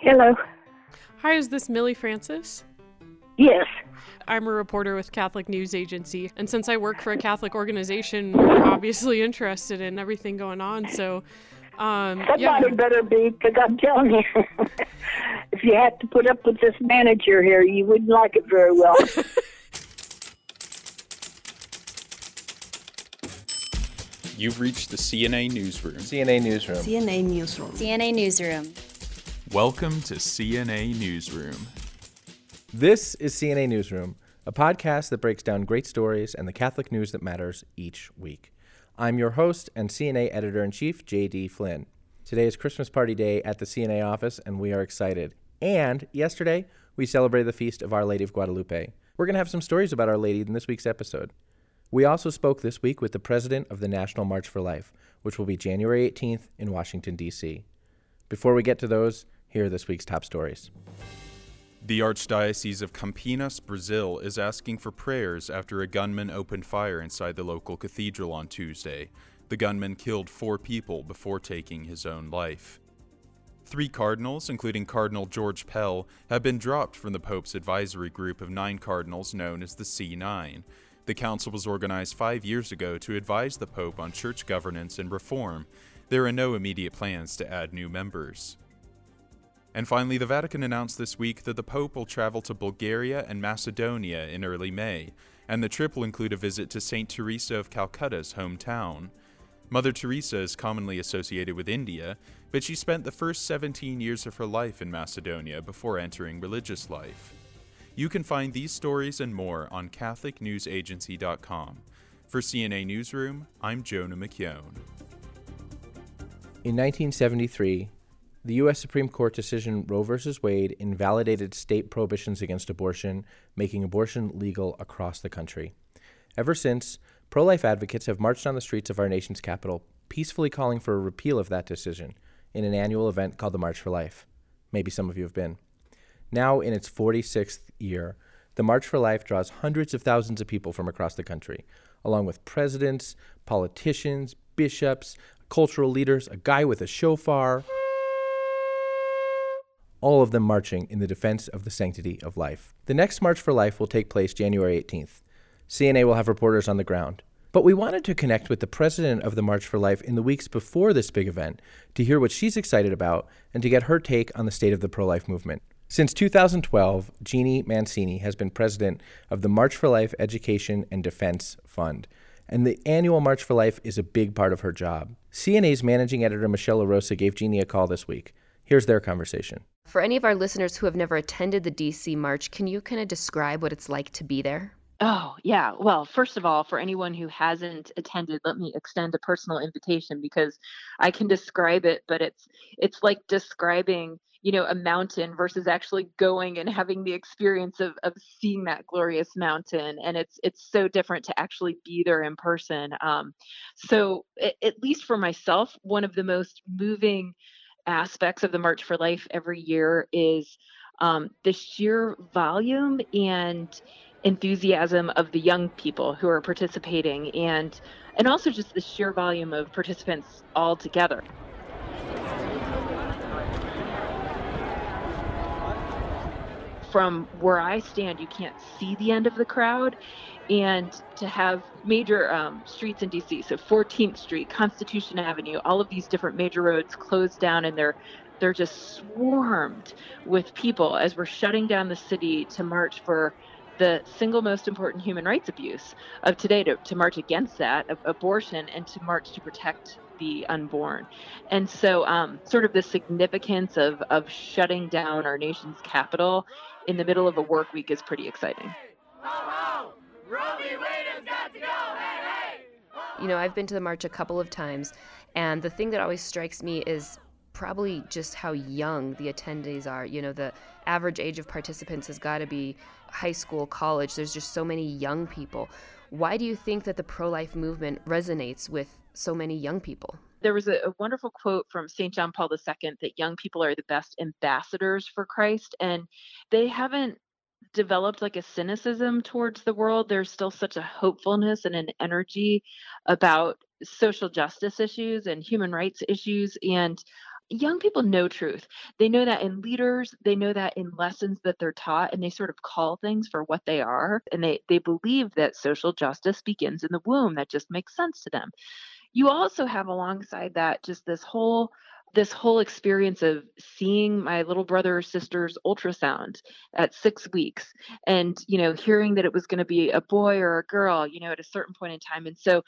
Hello. Hi, is this Millie Francis? Yes. I'm a reporter with Catholic News Agency, and since I work for a Catholic organization, we're obviously interested in everything going on. So, um, Somebody yeah. better be, because I'm telling you, if you had to put up with this manager here, you wouldn't like it very well. You've reached the CNA Newsroom. CNA Newsroom. CNA Newsroom. CNA Newsroom. Welcome to CNA Newsroom. This is CNA Newsroom, a podcast that breaks down great stories and the Catholic news that matters each week. I'm your host and CNA editor in chief, J.D. Flynn. Today is Christmas party day at the CNA office, and we are excited. And yesterday, we celebrated the feast of Our Lady of Guadalupe. We're going to have some stories about Our Lady in this week's episode. We also spoke this week with the president of the National March for Life, which will be January 18th in Washington, D.C. Before we get to those, here are this week's top stories. The Archdiocese of Campinas, Brazil, is asking for prayers after a gunman opened fire inside the local cathedral on Tuesday. The gunman killed four people before taking his own life. Three cardinals, including Cardinal George Pell, have been dropped from the Pope's advisory group of nine cardinals known as the C9. The council was organized five years ago to advise the Pope on church governance and reform. There are no immediate plans to add new members. And finally, the Vatican announced this week that the Pope will travel to Bulgaria and Macedonia in early May, and the trip will include a visit to St. Teresa of Calcutta's hometown. Mother Teresa is commonly associated with India, but she spent the first 17 years of her life in Macedonia before entering religious life. You can find these stories and more on CatholicNewsAgency.com. For CNA Newsroom, I'm Jonah McKeown. In 1973, the U.S. Supreme Court decision Roe v. Wade invalidated state prohibitions against abortion, making abortion legal across the country. Ever since, pro life advocates have marched on the streets of our nation's capital, peacefully calling for a repeal of that decision in an annual event called the March for Life. Maybe some of you have been. Now, in its 46th year, the March for Life draws hundreds of thousands of people from across the country, along with presidents, politicians, bishops, cultural leaders, a guy with a shofar, all of them marching in the defense of the sanctity of life. The next March for Life will take place January 18th. CNA will have reporters on the ground. But we wanted to connect with the president of the March for Life in the weeks before this big event to hear what she's excited about and to get her take on the state of the pro life movement. Since 2012, Jeannie Mancini has been president of the March for Life Education and Defense Fund, and the annual March for Life is a big part of her job. CNA's managing editor Michelle LaRosa gave Jeannie a call this week. Here's their conversation. For any of our listeners who have never attended the DC March, can you kind of describe what it's like to be there? Oh, yeah. Well, first of all, for anyone who hasn't attended, let me extend a personal invitation because I can describe it, but it's it's like describing, you know, a mountain versus actually going and having the experience of of seeing that glorious mountain, and it's it's so different to actually be there in person. Um, so, it, at least for myself, one of the most moving aspects of the March for Life every year is um, the sheer volume and enthusiasm of the young people who are participating and and also just the sheer volume of participants all together. From where I stand, you can't see the end of the crowd, and to have major um, streets in DC, so 14th Street, Constitution Avenue, all of these different major roads closed down, and they're they're just swarmed with people as we're shutting down the city to march for the single most important human rights abuse of today to, to march against that of abortion and to march to protect the unborn and so um, sort of the significance of, of shutting down our nation's capital in the middle of a work week is pretty exciting You know, I've been to the march a couple of times, and the thing that always strikes me is probably just how young the attendees are. You know, the average age of participants has got to be high school, college. There's just so many young people. Why do you think that the pro life movement resonates with so many young people? There was a, a wonderful quote from St. John Paul II that young people are the best ambassadors for Christ, and they haven't developed like a cynicism towards the world. There's still such a hopefulness and an energy about social justice issues and human rights issues. And young people know truth. They know that in leaders, they know that in lessons that they're taught, and they sort of call things for what they are. And they, they believe that social justice begins in the womb. That just makes sense to them. You also have alongside that just this whole this whole experience of seeing my little brother or sister's ultrasound at six weeks and you know hearing that it was going to be a boy or a girl you know at a certain point in time. And so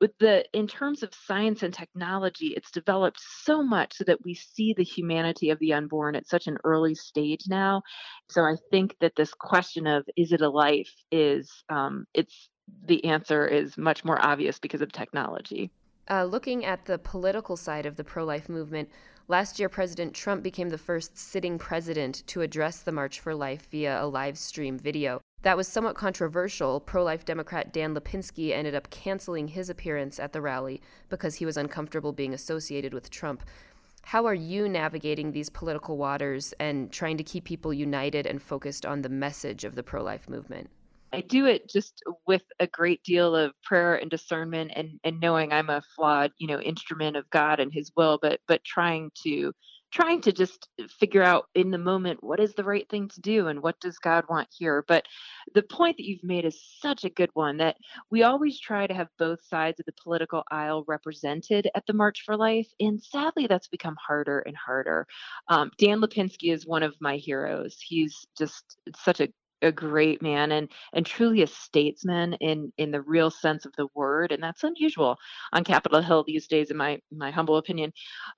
with the in terms of science and technology it's developed so much so that we see the humanity of the unborn at such an early stage now. So i think that this question of is it a life? is um, it's the answer is much more obvious because of technology uh, looking at the political side of the pro life movement, last year President Trump became the first sitting president to address the March for Life via a live stream video. That was somewhat controversial. Pro life Democrat Dan Lipinski ended up canceling his appearance at the rally because he was uncomfortable being associated with Trump. How are you navigating these political waters and trying to keep people united and focused on the message of the pro life movement? I do it just with a great deal of prayer and discernment and, and knowing I'm a flawed, you know, instrument of God and his will, but but trying to trying to just figure out in the moment what is the right thing to do and what does God want here. But the point that you've made is such a good one that we always try to have both sides of the political aisle represented at the March for Life. And sadly, that's become harder and harder. Um, Dan Lipinski is one of my heroes. He's just such a a great man and and truly a statesman in in the real sense of the word and that's unusual on capitol hill these days in my my humble opinion.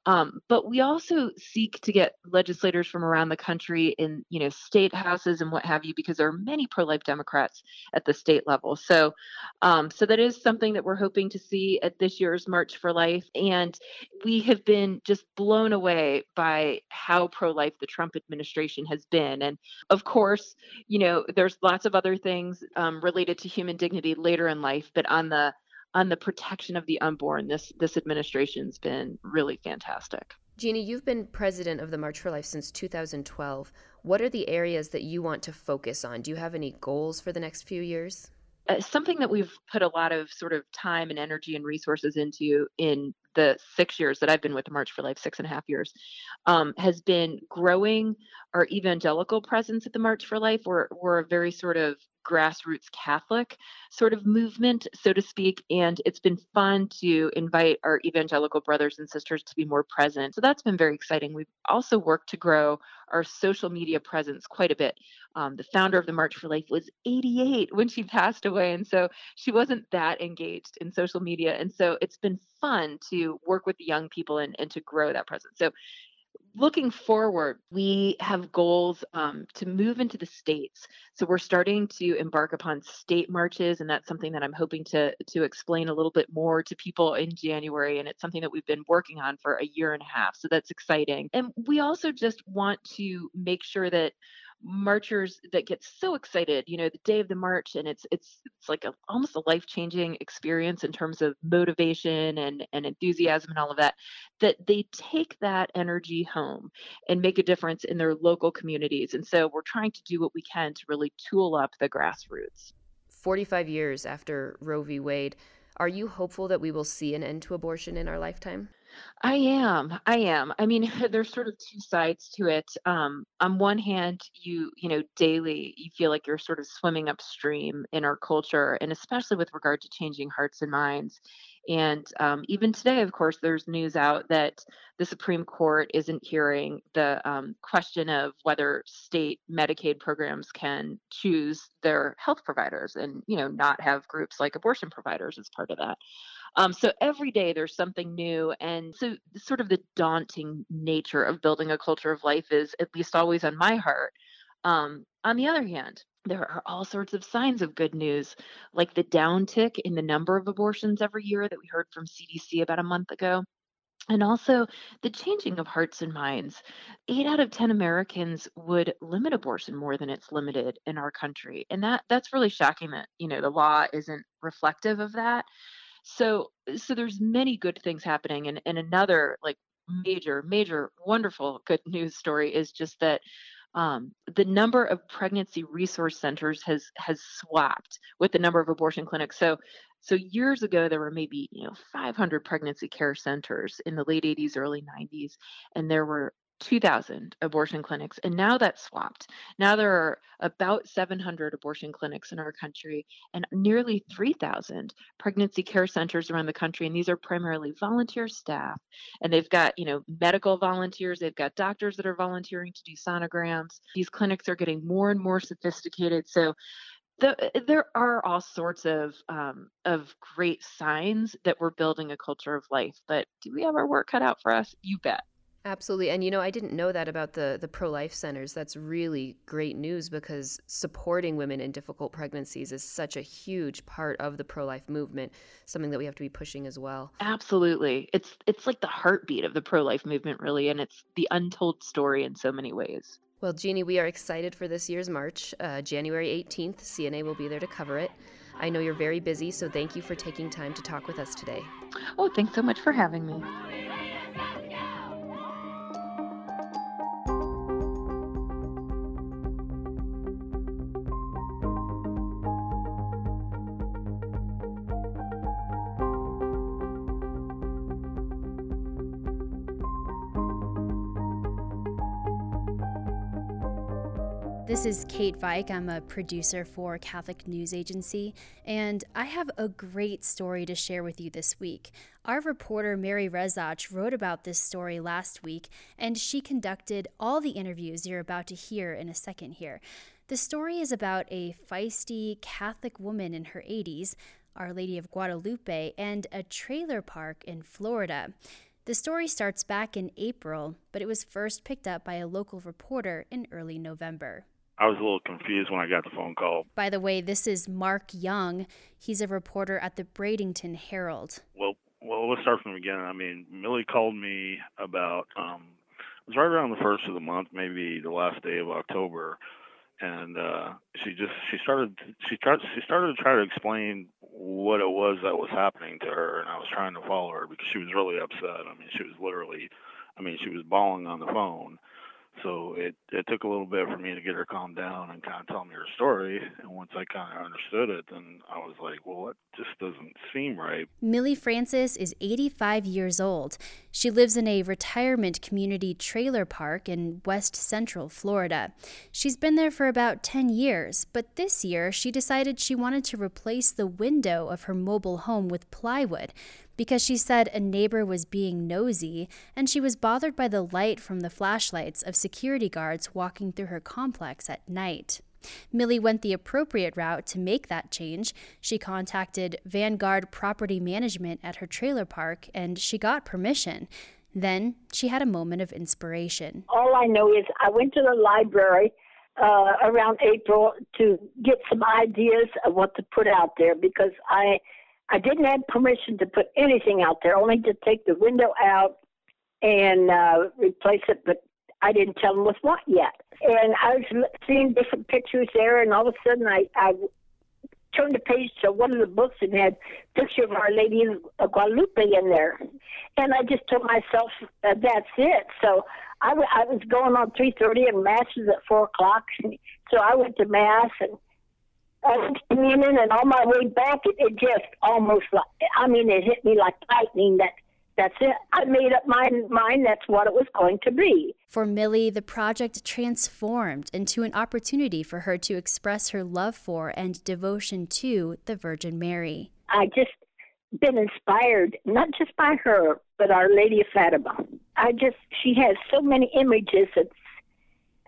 Um, but we also seek to get legislators from around the country in you know state houses and what have you because there are many pro-life democrats at the state level. So um, so that is something that we're hoping to see at this year's march for life and we have been just blown away by how pro-life the trump administration has been. And of course you know know, there's lots of other things um, related to human dignity later in life, but on the on the protection of the unborn, this this administration's been really fantastic. Jeannie, you've been president of the March for Life since 2012. What are the areas that you want to focus on? Do you have any goals for the next few years? Uh, something that we've put a lot of sort of time and energy and resources into in the six years that I've been with March for Life, six and a half years, um, has been growing our evangelical presence at the March for Life. We're, we're a very sort of grassroots Catholic sort of movement, so to speak. And it's been fun to invite our evangelical brothers and sisters to be more present. So that's been very exciting. We've also worked to grow our social media presence quite a bit. Um, the founder of the March for Life was 88 when she passed away. And so she wasn't that engaged in social media. And so it's been fun to work with the young people and, and to grow that presence. So looking forward, we have goals um, to move into the states. So we're starting to embark upon state marches, and that's something that I'm hoping to to explain a little bit more to people in January. And it's something that we've been working on for a year and a half. So that's exciting. And we also just want to make sure that marchers that get so excited you know the day of the march and it's it's it's like a, almost a life-changing experience in terms of motivation and and enthusiasm and all of that that they take that energy home and make a difference in their local communities. And so we're trying to do what we can to really tool up the grassroots. 45 years after roe v. Wade are you hopeful that we will see an end to abortion in our lifetime I am. I am. I mean, there's sort of two sides to it. Um, on one hand, you you know daily you feel like you're sort of swimming upstream in our culture, and especially with regard to changing hearts and minds. And um, even today, of course, there's news out that the Supreme Court isn't hearing the um, question of whether state Medicaid programs can choose their health providers and you know not have groups like abortion providers as part of that. Um, so every day there's something new. And so, sort of the daunting nature of building a culture of life is at least always on my heart. Um, on the other hand, there are all sorts of signs of good news, like the downtick in the number of abortions every year that we heard from CDC about a month ago. And also the changing of hearts and minds. Eight out of 10 Americans would limit abortion more than it's limited in our country. And that that's really shocking that, you know, the law isn't reflective of that. So so there's many good things happening and, and another like major, major, wonderful good news story is just that um, the number of pregnancy resource centers has has swapped with the number of abortion clinics. So So years ago, there were maybe you know 500 pregnancy care centers in the late 80s, early 90s, and there were 2,000 abortion clinics, and now that's swapped. Now there are about 700 abortion clinics in our country and nearly 3,000 pregnancy care centers around the country. And these are primarily volunteer staff, and they've got you know medical volunteers, they've got doctors that are volunteering to do sonograms. These clinics are getting more and more sophisticated. So the, there are all sorts of um, of great signs that we're building a culture of life. But do we have our work cut out for us? You bet. Absolutely. And you know, I didn't know that about the the pro-life centers. That's really great news because supporting women in difficult pregnancies is such a huge part of the pro-life movement, something that we have to be pushing as well. Absolutely. It's it's like the heartbeat of the pro-life movement really and it's the untold story in so many ways. Well, Jeannie, we are excited for this year's march. Uh, January 18th, CNA will be there to cover it. I know you're very busy, so thank you for taking time to talk with us today. Oh, thanks so much for having me. Kate Veik. I'm a producer for Catholic News Agency, and I have a great story to share with you this week. Our reporter Mary Rezac wrote about this story last week, and she conducted all the interviews you're about to hear in a second here. The story is about a feisty Catholic woman in her 80s, Our Lady of Guadalupe, and a trailer park in Florida. The story starts back in April, but it was first picked up by a local reporter in early November. I was a little confused when I got the phone call. By the way, this is Mark Young. He's a reporter at the Bradenton Herald. Well, well, let's start from the beginning. I mean, Millie called me about um, it was right around the first of the month, maybe the last day of October, and uh, she just she started she tried she started to try to explain what it was that was happening to her, and I was trying to follow her because she was really upset. I mean, she was literally, I mean, she was bawling on the phone so it, it took a little bit for me to get her calmed down and kind of tell me her story. And once I kind of understood it, then I was like, well, it just doesn't seem right. Millie Francis is 85 years old. She lives in a retirement community trailer park in West Central Florida. She's been there for about 10 years, but this year she decided she wanted to replace the window of her mobile home with plywood because she said a neighbor was being nosy and she was bothered by the light from the flashlights of security guards walking through her complex at night. Millie went the appropriate route to make that change. She contacted Vanguard Property Management at her trailer park and she got permission. Then she had a moment of inspiration. All I know is I went to the library uh, around April to get some ideas of what to put out there because I I didn't have permission to put anything out there, only to take the window out and uh, replace it, but I didn't tell them with what yet. And I was seeing different pictures there, and all of a sudden I, I turned the page to one of the books and had a picture of Our Lady of Guadalupe in there. And I just told myself, uh, that's it. So I, w- I was going on 3.30 and Mass was at 4 o'clock. So I went to Mass and I was communing, and on my way back, it, it just almost like I mean, it hit me like lightning. That that's it. I made up my mind. That's what it was going to be. For Millie, the project transformed into an opportunity for her to express her love for and devotion to the Virgin Mary. I just been inspired not just by her, but Our Lady of Fatima. I just she has so many images. It's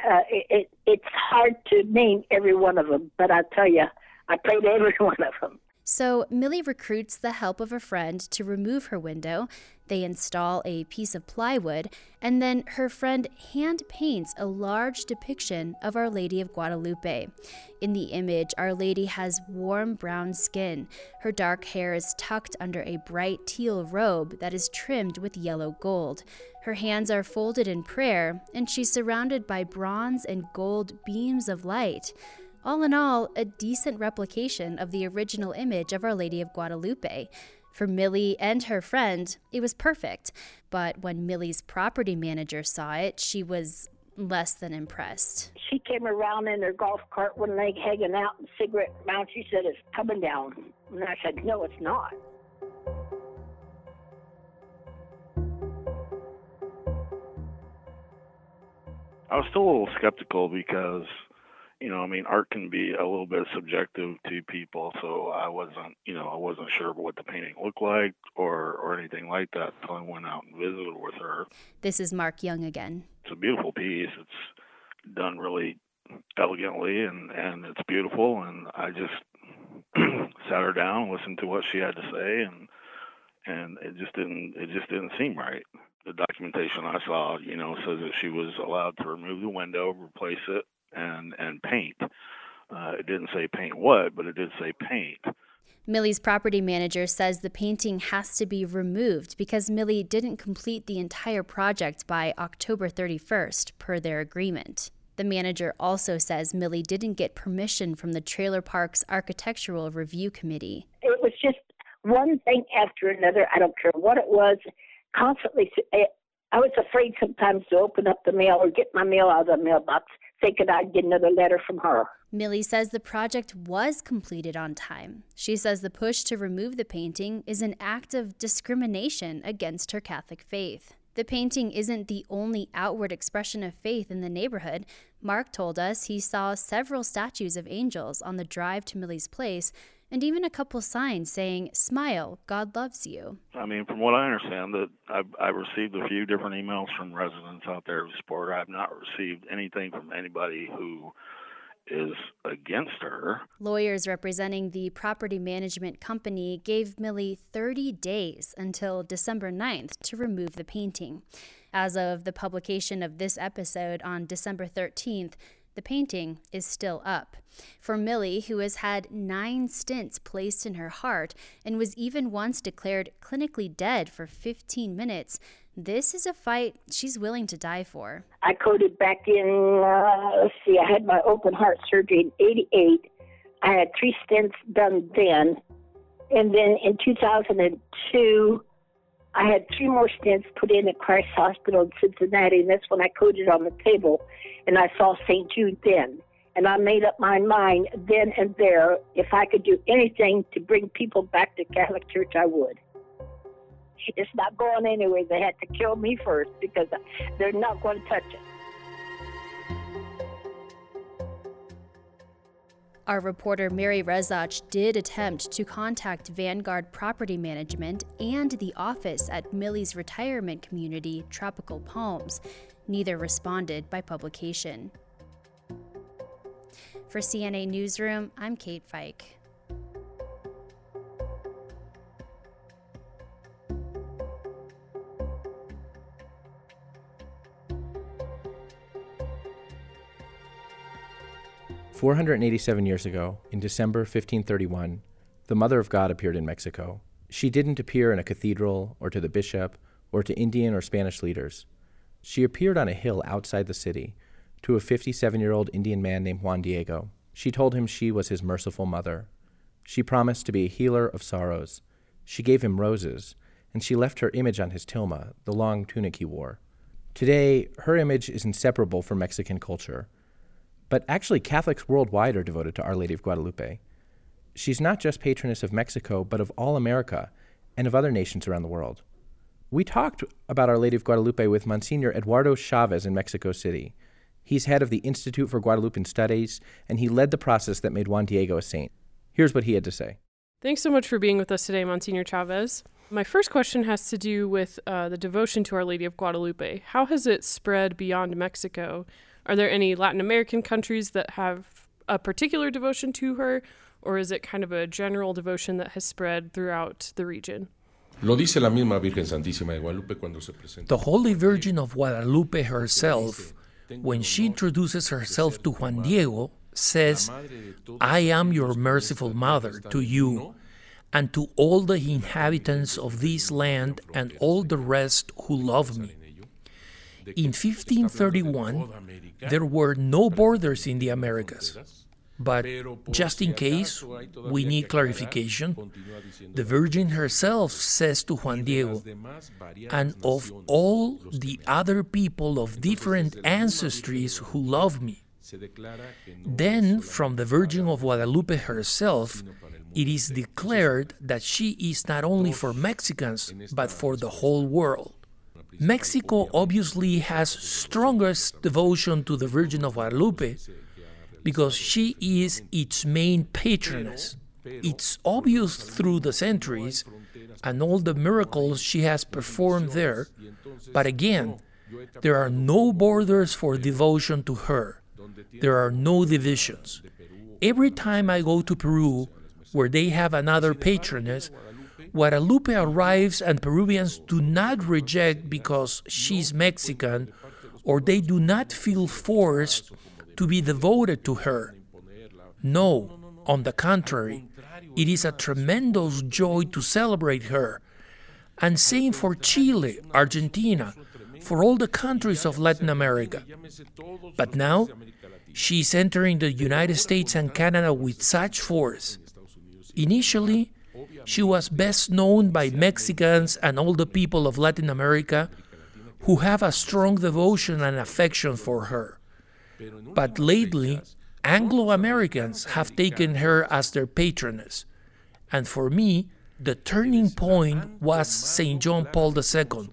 uh, it, it's hard to name every one of them, but I tell you, I played every one of them. So Millie recruits the help of a friend to remove her window. They install a piece of plywood, and then her friend hand paints a large depiction of Our Lady of Guadalupe. In the image, Our Lady has warm brown skin. Her dark hair is tucked under a bright teal robe that is trimmed with yellow gold. Her hands are folded in prayer, and she's surrounded by bronze and gold beams of light. All in all, a decent replication of the original image of Our Lady of Guadalupe. For Millie and her friend, it was perfect. But when Millie's property manager saw it, she was less than impressed. She came around in her golf cart, one leg hanging out, and cigarette mouth. She said, It's coming down. And I said, No, it's not. I was still a little skeptical because, you know, I mean, art can be a little bit subjective to people. So I wasn't, you know, I wasn't sure what the painting looked like or or anything like that until I went out and visited with her. This is Mark Young again. It's a beautiful piece. It's done really elegantly and and it's beautiful. And I just sat her down, listened to what she had to say, and and it just didn't it just didn't seem right the documentation I saw, you know, says that she was allowed to remove the window, replace it, and and paint. Uh, it didn't say paint what, but it did say paint. Millie's property manager says the painting has to be removed because Millie didn't complete the entire project by October 31st, per their agreement. The manager also says Millie didn't get permission from the trailer park's architectural review committee. It was just one thing after another. I don't care what it was constantly, eh, I was afraid sometimes to open up the mail or get my mail out of the mailbox, thinking I'd get another letter from her. Millie says the project was completed on time. She says the push to remove the painting is an act of discrimination against her Catholic faith. The painting isn't the only outward expression of faith in the neighborhood. Mark told us he saw several statues of angels on the drive to Millie's place and even a couple signs saying, Smile, God loves you. I mean, from what I understand, that I've, I've received a few different emails from residents out there who support her. I've not received anything from anybody who is against her. Lawyers representing the property management company gave Millie 30 days until December 9th to remove the painting. As of the publication of this episode on December 13th, the painting is still up. For Millie, who has had nine stents placed in her heart and was even once declared clinically dead for 15 minutes, this is a fight she's willing to die for. I coded back in, uh, let's see, I had my open heart surgery in 88. I had three stents done then. And then in 2002, I had three more stents put in at Christ Hospital in Cincinnati, and that's when I coded on the table, and I saw St. Jude then. And I made up my mind then and there if I could do anything to bring people back to Catholic Church, I would. It's not going anywhere. They had to kill me first because they're not going to touch it. Our reporter Mary Rezac did attempt to contact Vanguard Property Management and the office at Millie's retirement community, Tropical Palms. Neither responded by publication. For CNA Newsroom, I'm Kate Veik. 487 years ago, in December 1531, the Mother of God appeared in Mexico. She didn't appear in a cathedral or to the bishop or to Indian or Spanish leaders. She appeared on a hill outside the city to a 57 year old Indian man named Juan Diego. She told him she was his merciful mother. She promised to be a healer of sorrows. She gave him roses, and she left her image on his tilma, the long tunic he wore. Today, her image is inseparable from Mexican culture. But actually, Catholics worldwide are devoted to Our Lady of Guadalupe. She's not just patroness of Mexico, but of all America and of other nations around the world. We talked about Our Lady of Guadalupe with Monsignor Eduardo Chavez in Mexico City. He's head of the Institute for Guadalupean Studies, and he led the process that made Juan Diego a saint. Here's what he had to say. Thanks so much for being with us today, Monsignor Chavez. My first question has to do with uh, the devotion to Our Lady of Guadalupe. How has it spread beyond Mexico? Are there any Latin American countries that have a particular devotion to her, or is it kind of a general devotion that has spread throughout the region? The Holy Virgin of Guadalupe herself, when she introduces herself to Juan Diego, says, I am your merciful mother to you and to all the inhabitants of this land and all the rest who love me. In 1531, there were no borders in the Americas. But just in case we need clarification, the Virgin herself says to Juan Diego, and of all the other people of different ancestries who love me. Then, from the Virgin of Guadalupe herself, it is declared that she is not only for Mexicans, but for the whole world. Mexico obviously has strongest devotion to the Virgin of Guadalupe because she is its main patroness. It's obvious through the centuries and all the miracles she has performed there, but again, there are no borders for devotion to her. There are no divisions. Every time I go to Peru, where they have another patroness, Guadalupe arrives and Peruvians do not reject because she's Mexican or they do not feel forced to be devoted to her. No, on the contrary, it is a tremendous joy to celebrate her. And same for Chile, Argentina, for all the countries of Latin America. But now, she is entering the United States and Canada with such force. Initially, she was best known by Mexicans and all the people of Latin America who have a strong devotion and affection for her. But lately, Anglo Americans have taken her as their patroness. And for me, the turning point was St. John Paul II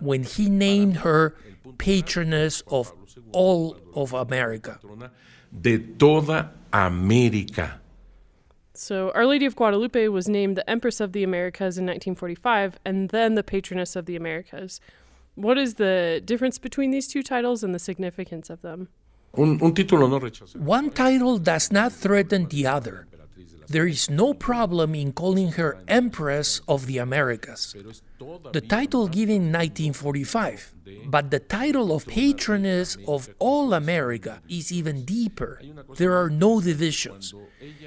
when he named her patroness of all of America. De toda América. So, Our Lady of Guadalupe was named the Empress of the Americas in 1945 and then the Patroness of the Americas. What is the difference between these two titles and the significance of them? Un, un título no One title does not threaten the other. There is no problem in calling her Empress of the Americas. The title given in 1945, but the title of Patroness of all America is even deeper. There are no divisions.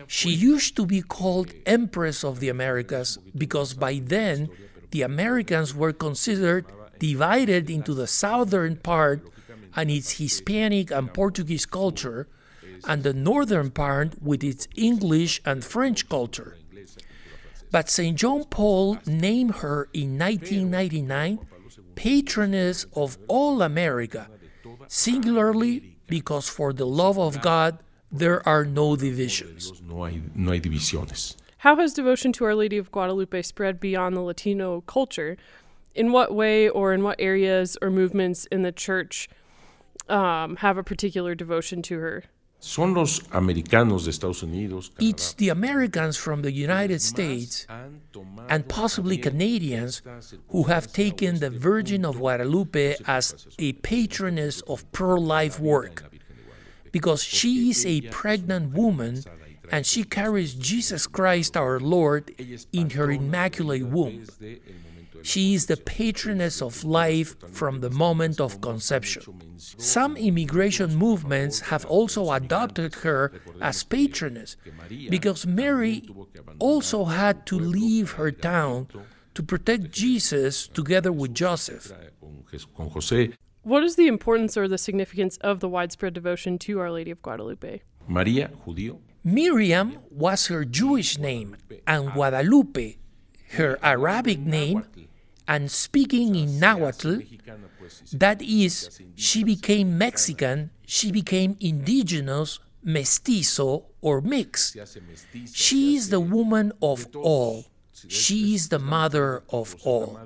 She used to be called Empress of the Americas because by then the Americans were considered divided into the southern part and its Hispanic and Portuguese culture, and the northern part with its English and French culture. But St. John Paul named her in 1999 patroness of all America, singularly because for the love of God there are no divisions. No hay, no hay divisiones. How has devotion to Our Lady of Guadalupe spread beyond the Latino culture? In what way or in what areas or movements in the church um, have a particular devotion to her? Son los americanos de Estados Unidos, It's the Americans from the United States and possibly Canadians who have taken the Virgin of Guadalupe as a patroness of pro life work because she is a pregnant woman and she carries Jesus Christ our Lord in her immaculate womb. She is the patroness of life from the moment of conception. Some immigration movements have also adopted her as patroness because Mary also had to leave her town to protect Jesus together with Joseph. What is the importance or the significance of the widespread devotion to Our Lady of Guadalupe? María, judío, Miriam was her Jewish name, and Guadalupe, her Arabic name, and speaking in Nahuatl, that is, she became Mexican, she became indigenous, mestizo, or mixed. She is the woman of all. She is the mother of all.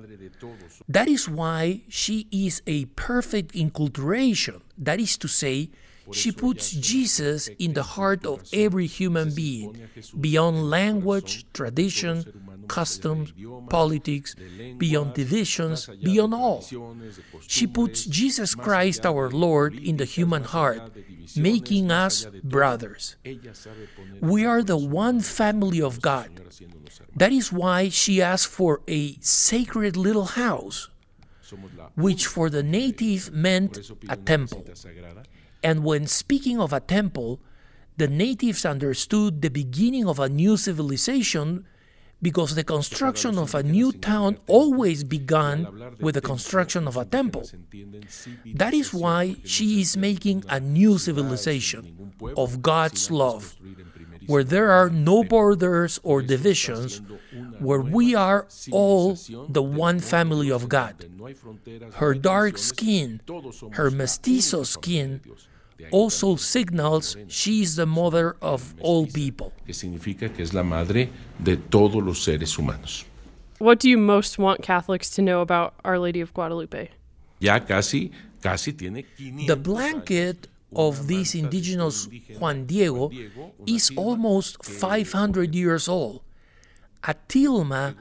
That is why she is a perfect inculturation. That is to say, she puts Jesus in the heart of every human being, beyond language, tradition, customs, politics, beyond divisions, beyond all. She puts Jesus Christ our Lord in the human heart, making us brothers. We are the one family of God. That is why she asked for a sacred little house, which for the native meant a temple. And when speaking of a temple, the natives understood the beginning of a new civilization because the construction of a new town always began with the construction of a temple. That is why she is making a new civilization of God's love, where there are no borders or divisions, where we are all the one family of God. Her dark skin, her mestizo skin, also signals she is the mother of all people. Que significa que es la madre de todos los seres humanos. What do you most want Catholics to know about Our Lady of Guadalupe? Ya casi, casi tiene The blanket of this indigenous Juan Diego is almost 500 years old. A tilma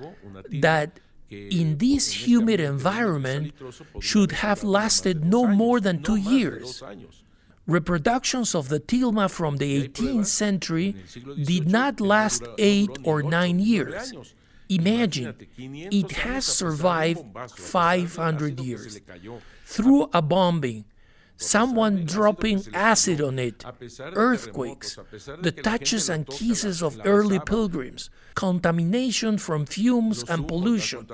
that in this humid environment should have lasted no more than two years. Reproductions of the tilma from the 18th century did not last eight or nine years. Imagine, it has survived 500 years. Through a bombing, someone dropping acid on it, earthquakes, the touches and kisses of early pilgrims, contamination from fumes and pollution.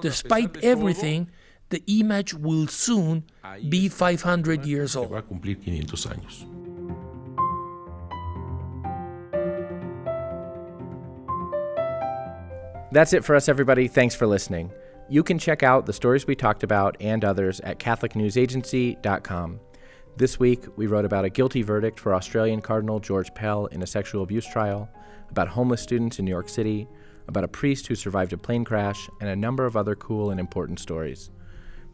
Despite everything, the image will soon be 500 years old. va a cumplir 500 años. That's it for us, everybody. Thanks for listening. You can check out the stories we talked about and others at CatholicNewsAgency.com. This week, we wrote about a guilty verdict for Australian Cardinal George Pell in a sexual abuse trial, about homeless students in New York City, about a priest who survived a plane crash, and a number of other cool and important stories.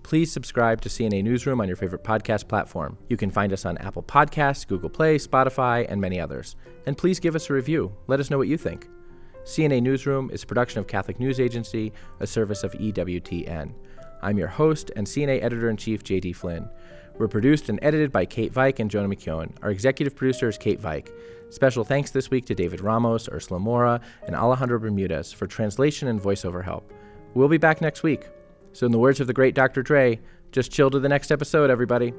Please subscribe to CNA Newsroom on your favorite podcast platform. You can find us on Apple Podcasts, Google Play, Spotify, and many others. And please give us a review. Let us know what you think. CNA Newsroom is a production of Catholic News Agency, a service of EWTN. I'm your host and CNA Editor in Chief, JD Flynn. We're produced and edited by Kate Veik and Jonah McKeown. Our executive producer is Kate Veik. Special thanks this week to David Ramos, Ursula Mora, and Alejandro Bermudez for translation and voiceover help. We'll be back next week. So, in the words of the great Dr. Dre, just chill to the next episode, everybody.